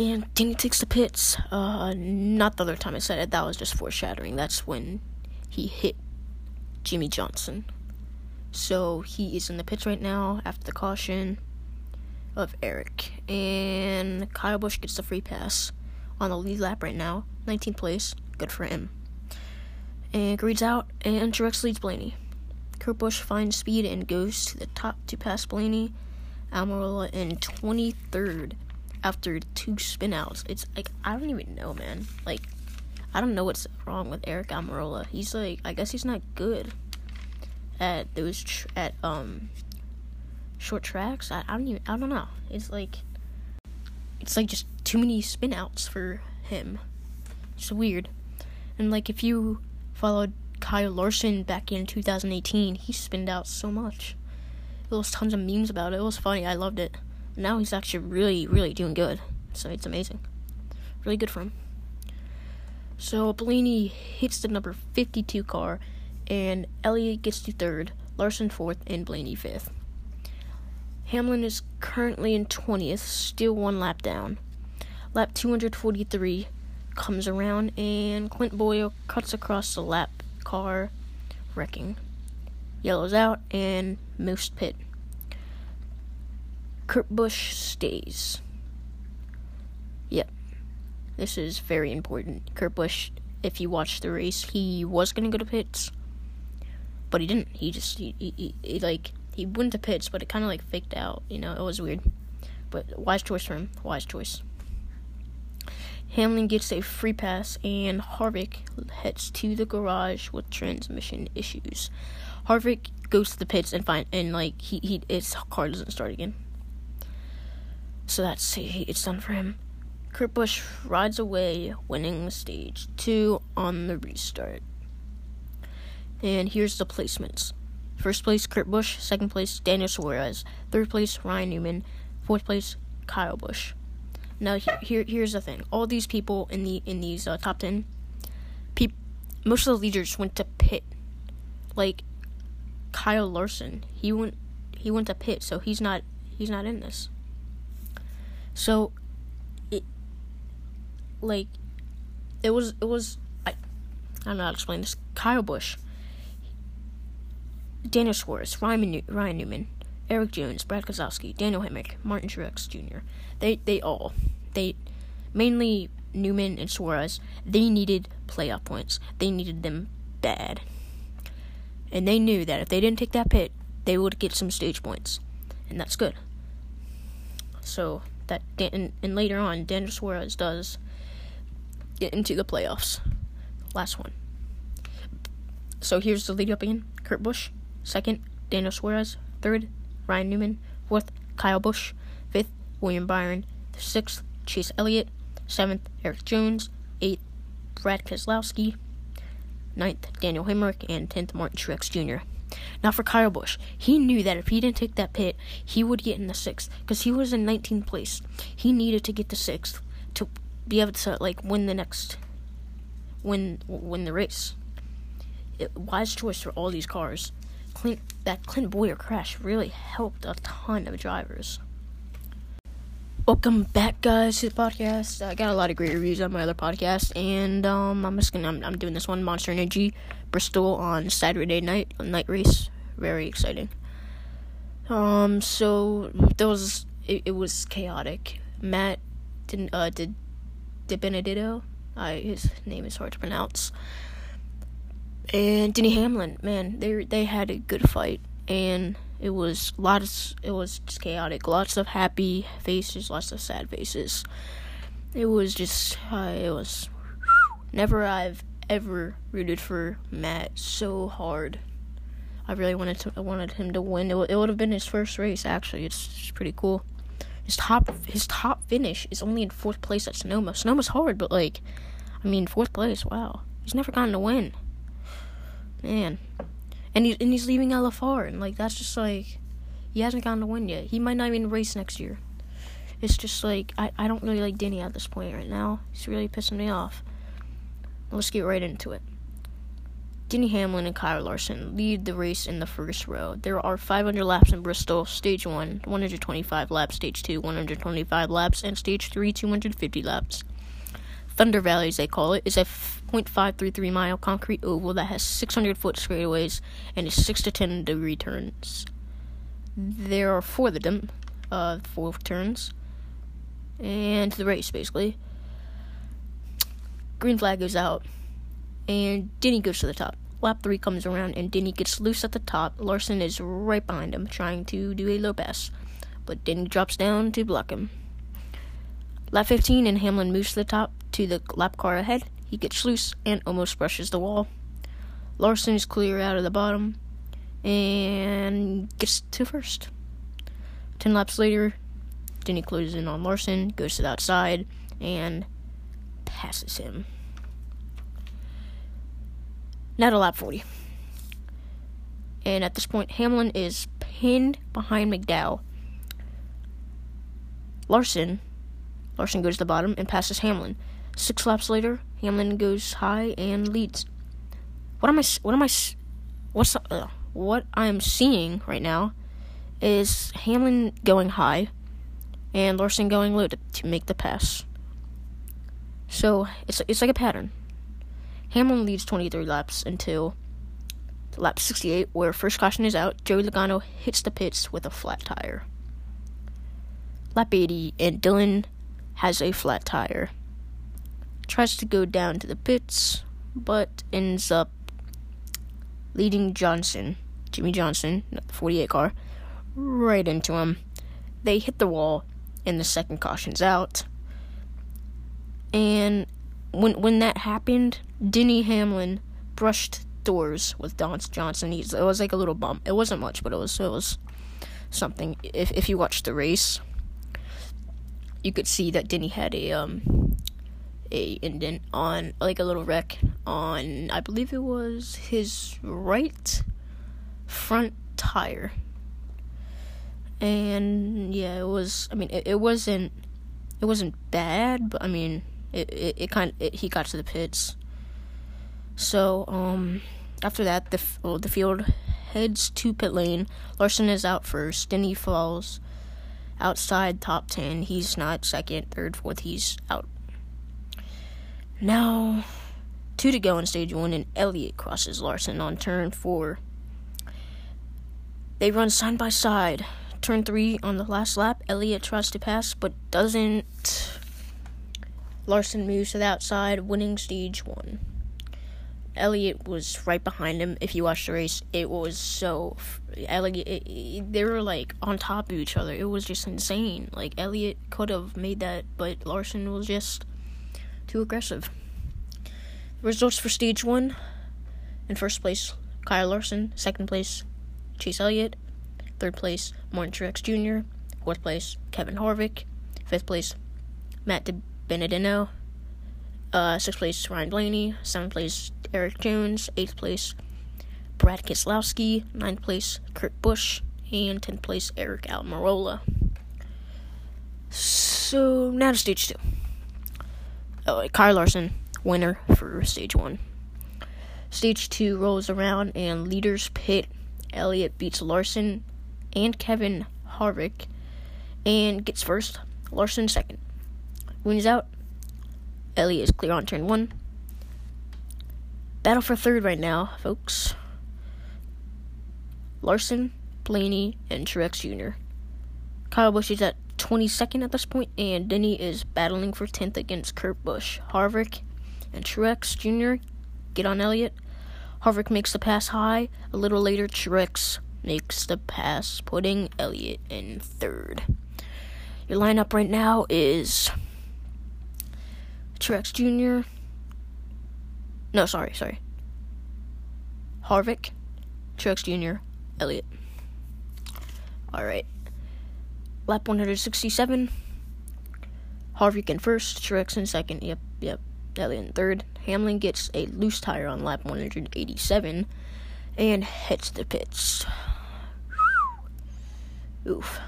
And Danny takes the pits. Uh, not the other time I said it. That was just foreshadowing. That's when he hit Jimmie Johnson. So he is in the pits right now after the caution of Aric. And Kyle Busch gets the free pass on the lead lap right now. 19th place. Good for him. And Greed's out, and Truex leads Blaney. Kurt Busch finds speed and goes to the top to pass Blaney. Almirola in 23rd after two spinouts. It's like, I don't even know, man. Like, I don't know what's wrong with Aric Almirola. He's like, I guess he's not good at those, tr- at, um, short tracks. I, I don't even, I don't know. It's like, it's like just too many spinouts for him. It's weird. And like, if you followed Kyle Larson back in 2018, he spinned out so much. There was tons of memes about it. It was funny. I loved it. Now he's actually really, really doing good. So it's amazing. Really good for him. So Blaney hits the number 52 car, and Elliott gets to third, Larson fourth, and Blaney fifth. Hamlin is currently in 20th, still one lap down. Lap 243 comes around, and Clint Bowyer cuts across the lap car, wrecking. Yellows out, and most pit. Kurt Busch stays. Yep. This is very important. Kurt Busch, if you watch the race, he was going to go to pits, but he didn't. He just, he, he, he like, he went to pits, but it kind of like faked out. You know, it was weird. But wise choice for him. Wise choice. Hamlin gets a free pass, and Harvick heads to the garage with transmission issues. Harvick goes to the pits and find and like he, he his car doesn't start again. So that's it, it's done for him. Kurt Busch rides away, winning stage two on the restart. And here's the placements. First place, Kurt Busch. Second place, Daniel Suarez. Third place, Ryan Newman. Fourth place, Kyle Busch. Now here, here here's the thing. All these people in the in these uh, top ten, most of the leaders went to pit. Like Kyle Larson, he went he went to pit, so he's not he's not in this. So it like it was it was I I don't know how to explain this. Kyle Busch, Daniel Suarez, Ryan Ryan Newman, Erik Jones, Brad Keselowski, Daniel Hemric, Martin Truex Jr. They they all they mainly Newman and Suarez. They needed playoff points. They needed them bad, and they knew that if they didn't take that pit, they would get some stage points, and that's good. So that and, and later on, Daniel Suarez does get into the playoffs. Last one. So here's the lead up again: Kurt Busch, second, Daniel Suarez, third, Ryan Newman. Fourth, Kyle Busch. Fifth, William Byron. Sixth, Chase Elliott. Seventh, Erik Jones. Eighth, Brad Keselowski. Ninth, Daniel Hemric. And tenth, Martin Truex Jr. Now for Kyle Busch, he knew that if he didn't take that pit, he would get in the sixth because he was in 19th place. He needed to get the sixth to be able to like win the next, win win the race. It, wise choice for all these cars. Clint, that Clint Bowyer crash really helped a ton of drivers. Welcome back, guys, to the podcast. I got a lot of great reviews on my other podcast, and um, I'm just gonna I'm, I'm doing this one Monster Energy Bristol on Saturday night night race. Very exciting. Um, so there was it, it was chaotic. Matt didn't uh did did Benedetto. I his name is hard to pronounce and Denny Hamlin, man, they they had a good fight, and it was lots. It was just chaotic. Lots of happy faces, lots of sad faces. It was just, uh, it was. Never I've ever rooted for Matt so hard. I really wanted to. I wanted him to win. It, w- it would have been his first race. Actually, it's, it's pretty cool. His top his top finish is only in fourth place at Sonoma. Sonoma's hard, but like, I mean, fourth place. Wow, he's never gotten to win. Man. And he's and he's leaving LFR and like that's just like he hasn't gotten to win yet. He might not even race next year. It's just like I, I don't really like Denny at this point right now. He's really pissing me off. Let's get right into it. Denny Hamlin and Kyle Larson lead the race in the first row. There are 500 laps in Bristol, stage 1, 125 laps, stage 2, 125 laps, and stage 3, 250 laps. Thunder Valley, as they call it, is a 0.533 mile concrete oval that has 600 foot straightaways and is 6 to 10 degree turns. There are four of them, uh, four turns, and the race basically. Green flag goes out, and Denny goes to the top. Lap 3 comes around, and Denny gets loose at the top. Larson is right behind him, trying to do a low pass, but Denny drops down to block him. Lap 15, and Hamlin moves to the top to the lap car ahead. He gets loose and almost brushes the wall. Larson is clear out of the bottom and gets to first. Ten laps later, Denny closes in on Larson, goes to the outside, and passes him. Now to lap 40. And at this point, Hamlin is pinned behind McDowell. Larson, Larson goes to the bottom and passes Hamlin. Six laps later, Hamlin goes high and leads. What am I? What am I? What's uh, what I'm seeing right now is Hamlin going high and Larson going low to, to make the pass. So it's it's like a pattern. Hamlin leads 23 laps until lap 68, where first caution is out. Joey Logano hits the pits with a flat tire. Lap 80, and Dillon has a flat tire. Tries to go down to the pits, but ends up leading Johnson, Jimmie Johnson, not the 48 car, right into him. They hit the wall, and the second caution's out. And when when that happened, Denny Hamlin brushed doors with Don Johnson. He's, it was like a little bump. It wasn't much, but it was it was something. If if you watched the race, you could see that Denny had a um a indent on like a little wreck on I believe it was his right front tire. And yeah, it was I mean it, it wasn't it wasn't bad, but I mean it it, it kind of, he got to the pits. So um after that the well, the field heads to pit lane. Larson is out first, then he falls outside top 10. He's not second, third, fourth, he's out. Now, two to go in stage one, and Elliott crosses Larson on turn four. They run side by side. Turn three on the last lap, Elliott tries to pass but doesn't. Larson moves to the outside, winning stage one. Elliott was right behind him. If you watch the race, it was so Elliott. They were like on top of each other. It was just insane. Like Elliott could have made that, but Larson was just too aggressive. Results for stage one: in first place, Kyle Larson. Second place, Chase Elliott. Third place, Martin Truex Jr. Fourth place, Kevin Harvick. Fifth place, Matt Benedetto. Uh, sixth place, Ryan Blaney. Seventh place, Erik Jones. Eighth place, Brad Keselowski. Ninth place, Kurt Busch. And tenth place, Aric Almirola. So, now to stage two. Oh, Kyle Larson, winner for stage one. Stage two rolls around and leaders pit. Elliott beats Larson and Kevin Harvick and gets first. Larson second. Wins out, Elliott is clear on turn one. Battle for third right now, folks. Larson, Blaney, and Truex Jr. Kyle Busch is at 22nd at this point, and Denny is battling for 10th against Kurt Busch. Harvick and Truex Jr. get on Elliott. Harvick makes the pass high. A little later, Truex makes the pass, putting Elliott in third. Your lineup right now is Truex Jr. No, sorry, sorry. Harvick, Truex Jr., Elliott. Alright. Lap 167. Harvick in first, Truex in second. Yep, yep. Elliott in third. Hamlin gets a loose tire on lap 187 and hits the pits. Oof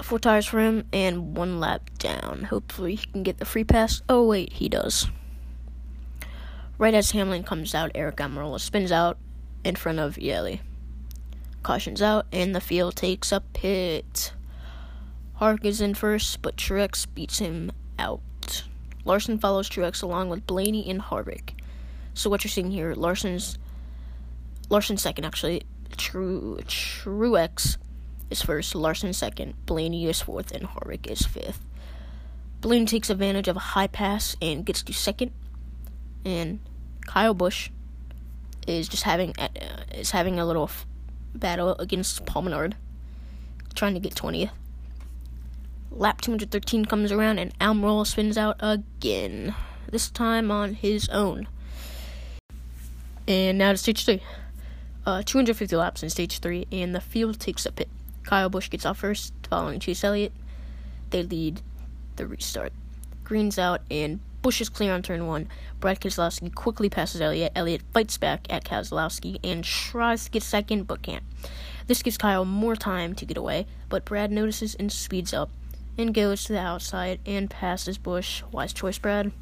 four tires for him and one lap down. Hopefully he can get the free pass. Oh wait, he does. Right as Hamlin comes out, Aric Almirola spins out in front of Yeley. Cautions out, and the field takes a pit. Hark is in first, but Truex beats him out. Larson follows Truex along with Blaney and Harvick. So what you're seeing here, Larson's Larson second actually. True Truex is first, Larson second, Blaney is fourth, and Harvick is fifth. Blaney takes advantage of a high pass and gets to second, and Kyle Busch is just having uh, is having a little f- battle against Paul Menard, trying to get 20th. Lap 213 comes around and Almirola spins out again, this time on his own. And now to stage 3. Uh, 250 laps in stage 3, and the field takes a pit. Kyle Busch gets off first, following Chase Elliott. They lead the restart. Green's out, and Busch is clear on turn one. Brad Keselowski quickly passes Elliott. Elliott fights back at Keselowski and tries to get second, but can't. This gives Kyle more time to get away, but Brad notices and speeds up and goes to the outside and passes Busch. Wise choice, Brad.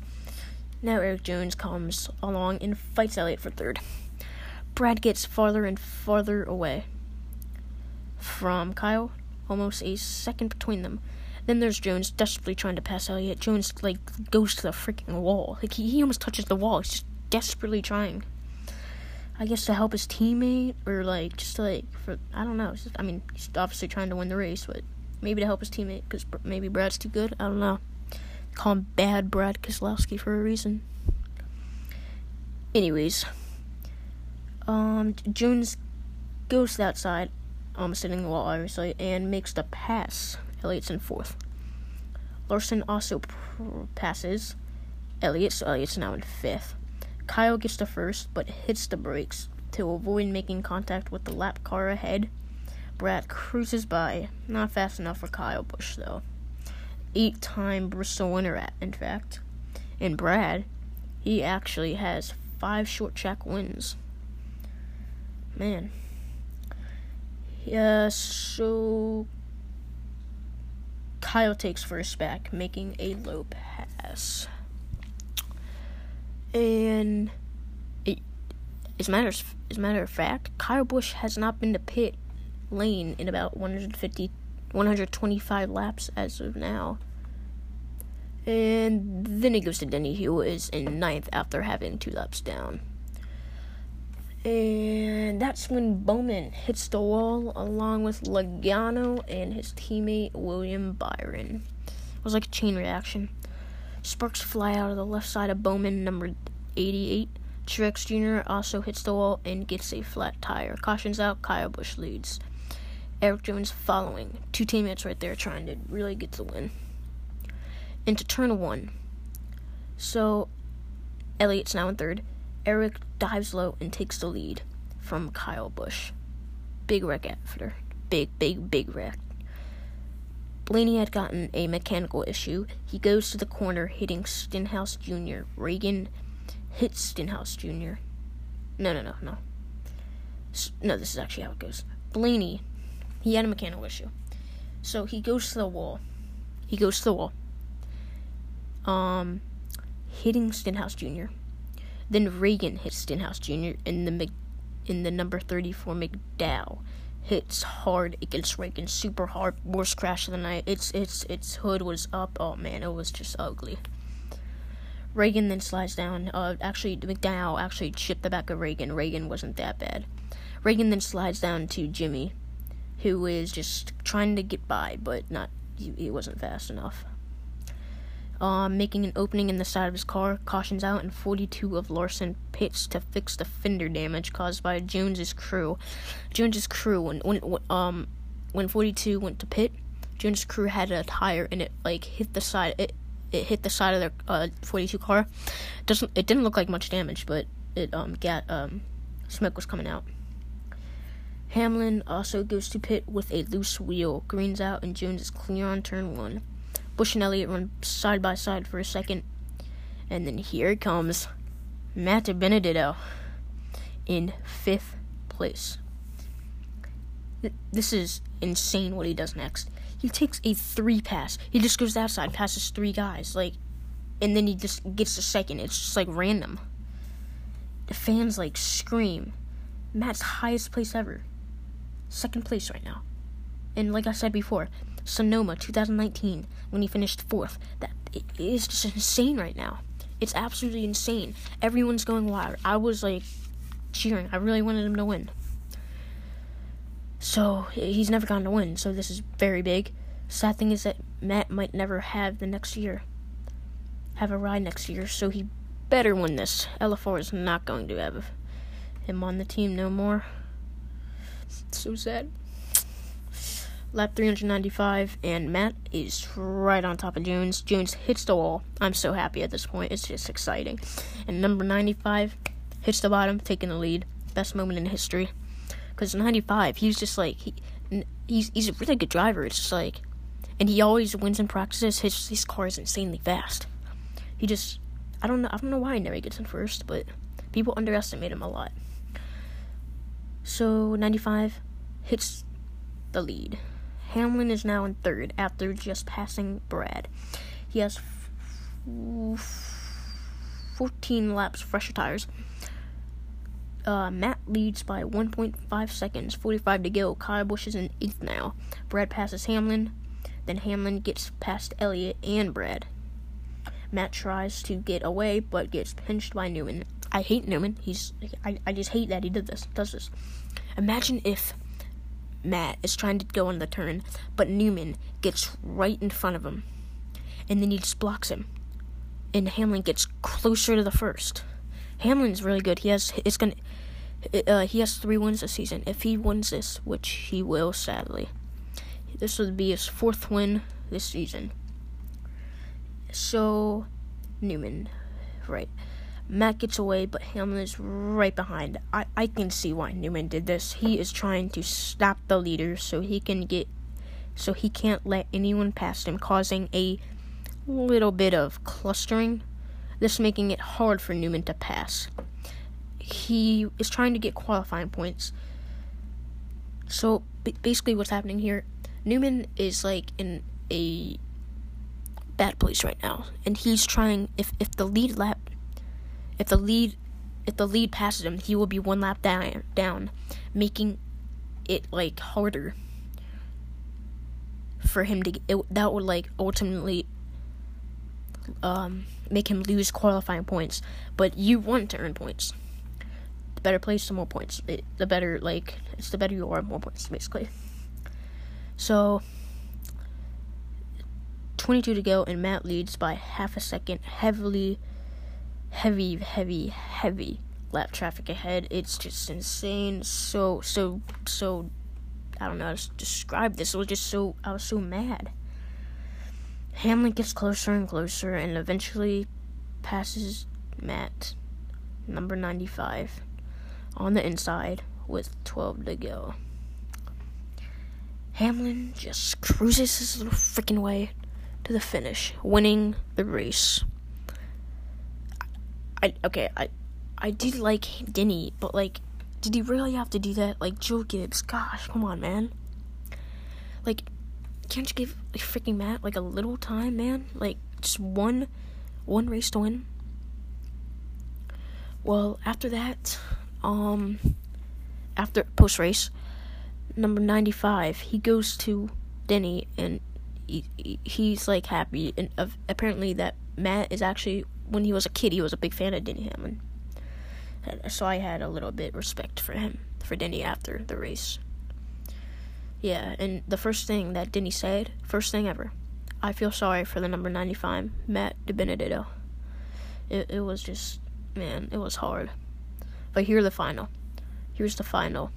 Now Erik Jones comes along and fights Elliott for third. Brad gets farther and farther away from Kyle, almost a second between them. Then there's Jones desperately trying to pass Elliott. Jones like goes to the freaking wall. Like he, he almost touches the wall. He's just desperately trying. I guess to help his teammate or like just like for I don't know. Just, I mean, he's obviously trying to win the race, but maybe to help his teammate because maybe Brad's too good. I don't know. Call him Bad Brad Keselowski for a reason. Anyways, um, Jones goes to that side, um, sitting wall obviously, and makes the pass Elliott's in fourth. Larson also pr- passes Elliott, so Elliott's now in fifth. Kyle gets the first, but hits the brakes to avoid making contact with the lap car ahead. Brad cruises by, not fast enough for Kyle Busch though. Eight time Bristol winner, in fact. And Brad, he actually has five short track wins. Man. Yeah, so Kyle takes first back, making a low pass. And it, as a matter as matter of fact, Kyle Busch has not been to pit lane in about 150, 125 laps as of now. And then it goes to Denny, who is in ninth after having two laps down. And that's when Bowman hits the wall along with Logano and his teammate William Byron. It was like a chain reaction. Sparks fly out of the left side of Bowman, number 88. Truex Jr. also hits the wall and gets a flat tire. Cautions out, Kyle Busch leads. Erik Jones following. Two teammates right there trying to really get the win. Into turn one. So, Elliott's now in third. Eric dives low and takes the lead from Kyle Busch. Big wreck after. Big, big, big wreck. Blaney had gotten a mechanical issue. He goes to the corner, hitting Stenhouse Jr. Ragan hits Stenhouse Jr. No, no, no, no. No, this is actually how it goes. Blaney, he had a mechanical issue. So he goes to the wall. He goes to the wall. Um, hitting Stenhouse Jr. Then Ragan hits Stenhouse Jr. in the in the number 34 McDowell. Hits hard against Ragan, super hard, worst crash of the night. Its its its hood was up. Oh man, it was just ugly. Ragan then slides down. Uh, actually, McDowell actually chipped the back of Ragan. Ragan wasn't that bad. Ragan then slides down to Jimmie, who is just trying to get by, but not he, he wasn't fast enough uh, making an opening in the side of his car, cautions out, and 42 of Larson pits to fix the fender damage caused by Jones's crew. Jones's crew, when, when um when 42 went to pit, Jones's crew had a tire and it like hit the side. It it hit the side of their uh, 42 car. Doesn't it didn't look like much damage, but it um got um smoke was coming out. Hamlin also goes to pit with a loose wheel. Green's out and Jones is clear on turn one. Busch and Elliott run side by side for a second. And then here comes Matt Benedetto in fifth place. This is insane what he does next. He takes a three pass. He just goes outside, passes three guys, like, and then he just gets the second. It's just like random. the fans like scream. Matt's highest place ever. Second place right now. And like I said before, Sonoma 2019 when he finished fourth. That is just insane right now. It's absolutely insane. Everyone's going wild. I was like cheering. I really wanted him to win. So he's never gotten to win. So this is very big. Sad thing is that Matt might never have the next year. Have a ride next year. So he better win this. LFR is not going to have him on the team no more. So sad lap 395, and Matt is right on top of Jones. Jones hits the wall. I'm so happy at this point. It's just exciting. And number 95 hits the bottom, taking the lead. Best moment in history. Because 95, he's just like, he, he's, he's a really good driver. It's just like, and he always wins in practices. His, his car is insanely fast. He just, I don't know, I don't know why he never gets in first, but people underestimate him a lot. So 95 hits the lead. Hamlin is now in third after just passing Brad. He has f- 14 laps fresher tires. Uh, Matt leads by 1.5 seconds, 45 to go. Kyle Busch is in eighth now. Brad passes Hamlin. Then Hamlin gets past Elliott and Brad. Matt tries to get away, but gets pinched by Newman. I hate Newman. He's I, I just hate that he did this. Does this? Imagine if Matt is trying to go on the turn, but Newman gets right in front of him. And then he just blocks him. And Hamlin gets closer to the first. Hamlin's really good. He has it's gonna uh, he has three wins this season. If he wins this, which he will sadly, this would be his fourth win this season. So Newman, right. Matt gets away, but Hamlin is right behind. I, I can see why Newman did this. He is trying to stop the leader so he can get so he can't let anyone past him, causing a little bit of clustering, this making it hard for Newman to pass. He is trying to get qualifying points. So basically, what's happening here, Newman is like in a bad place right now, and he's trying. If if the lead lap if the lead if the lead passes him, he will be one lap down, down making it like harder for him to it, that would like ultimately um, make him lose qualifying points. But you want to earn points. The better place, the more points. It, the better like it's the better you are, more points basically. So 22 to go, and Matt leads by half a second, heavily heavy, heavy, heavy lap traffic ahead. It's just insane. So, so, so. I don't know how to describe this. It was just so. I was so mad. Hamlin gets closer and closer, and eventually passes Matt, number 95, on the inside with 12 to go. Hamlin just cruises his little freaking way to the finish, winning the race. I okay, I I did like Denny, but like, did he really have to do that? Like Joe Gibbs, gosh, come on, man. Like, can't you give like freaking Matt like a little time, man? Like just one one race to win. Well, after that, um, after post race, number ninety five, he goes to Denny and he, he's like happy and apparently that Matt is actually when he was a kid, he was a big fan of Denny Hamlin. So I had a little bit respect for him, for Denny after the race. Yeah, and the first thing that Denny said, first thing ever, I feel sorry for the number 95, Matt DiBenedetto. It, it was just, man, it was hard. But here's the final. Here's the final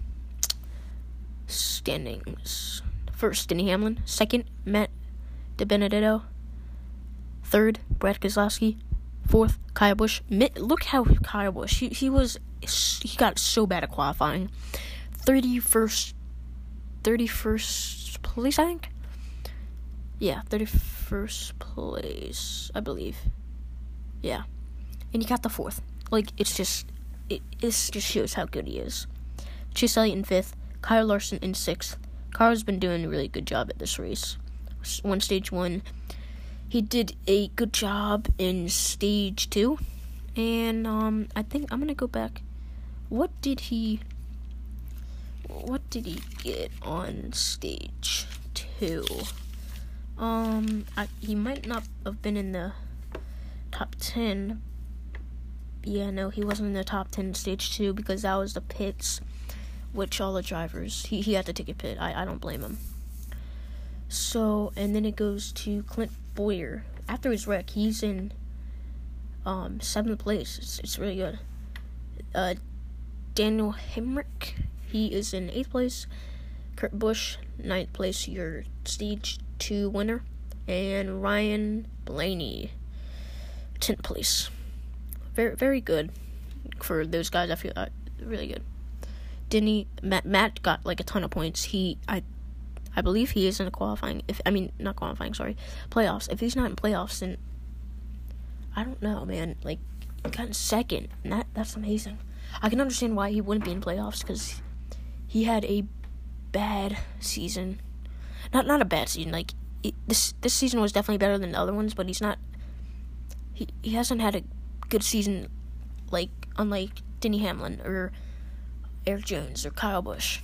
standings. First, Denny Hamlin. Second, Matt DiBenedetto. Third, Brad Keselowski. Fourth, Kyle Busch. Look how Kyle Busch. He, he was he got so bad at qualifying. Thirty first, thirty first place, I think. Yeah, thirty first place, I believe. Yeah, and he got the fourth. Like it's just it this just shows how good he is. Chase Elliott in fifth, Kyle Larson in sixth. Kyle's been doing a really good job at this race. One stage one he did a good job in stage two, And um, I think I'm gonna go back. What did he? What did he get on stage two? Um, I, he might not have been in the top ten. Yeah, no, he wasn't in the top ten stage two because that was the pits, which all the drivers he he had to take a pit. I I don't blame him. So and then it goes to Clint Bowyer. After his wreck, he's in um, seventh place. It's, it's really good. Uh, Daniel Hemric, he is in eighth place. Kurt Busch, ninth place, your stage two winner. And Ryan Blaney, tenth place. Very, very good for those guys. I feel uh, really good. Denny Matt Matt got like a ton of points. He I I believe he is in the qualifying. If I mean not qualifying, sorry, playoffs. If he's not in playoffs, then I don't know, man. Like, got in second, and that that's amazing. I can understand why he wouldn't be in playoffs because he had a bad season. Not not a bad season. Like it, this this season was definitely better than the other ones, but he's not. He he hasn't had a good season, like unlike Denny Hamlin or Erik Jones or Kyle Busch.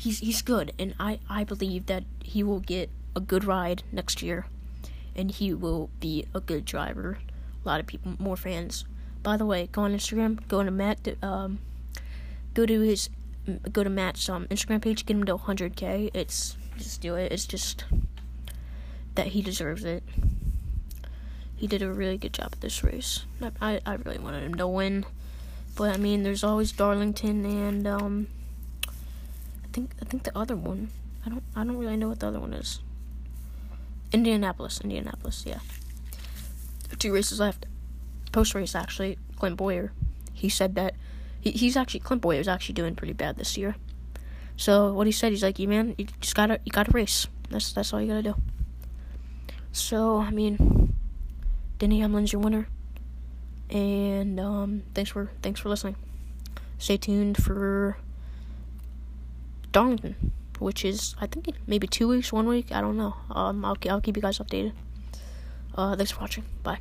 He's he's good, and I I believe that he will get a good ride next year and he will be a good driver. A lot of people, more fans. By the way, go on Instagram, go to Matt, um, go to his, go to Matt's um, Instagram page, get him to 100k. It's just do it. It's just that he deserves it. He did a really good job at this race. I I really wanted him to win, but I mean, there's always Darlington and um, I think I think the other one. I don't I don't really know what the other one is. Indianapolis, Indianapolis, yeah. Two races left. Post race, actually, Clint Bowyer, he said that he, he's actually Clint Bowyer is actually doing pretty bad this year. So what he said, he's like, "You man, you just gotta you gotta race. That's that's all you gotta do." So I mean, Denny Hamlin's your winner, and um, thanks for thanks for listening. Stay tuned for Darlington which is I think maybe two weeks, one week. I don't know. Um, I'll I'll keep you guys updated. Uh, thanks for watching. Bye.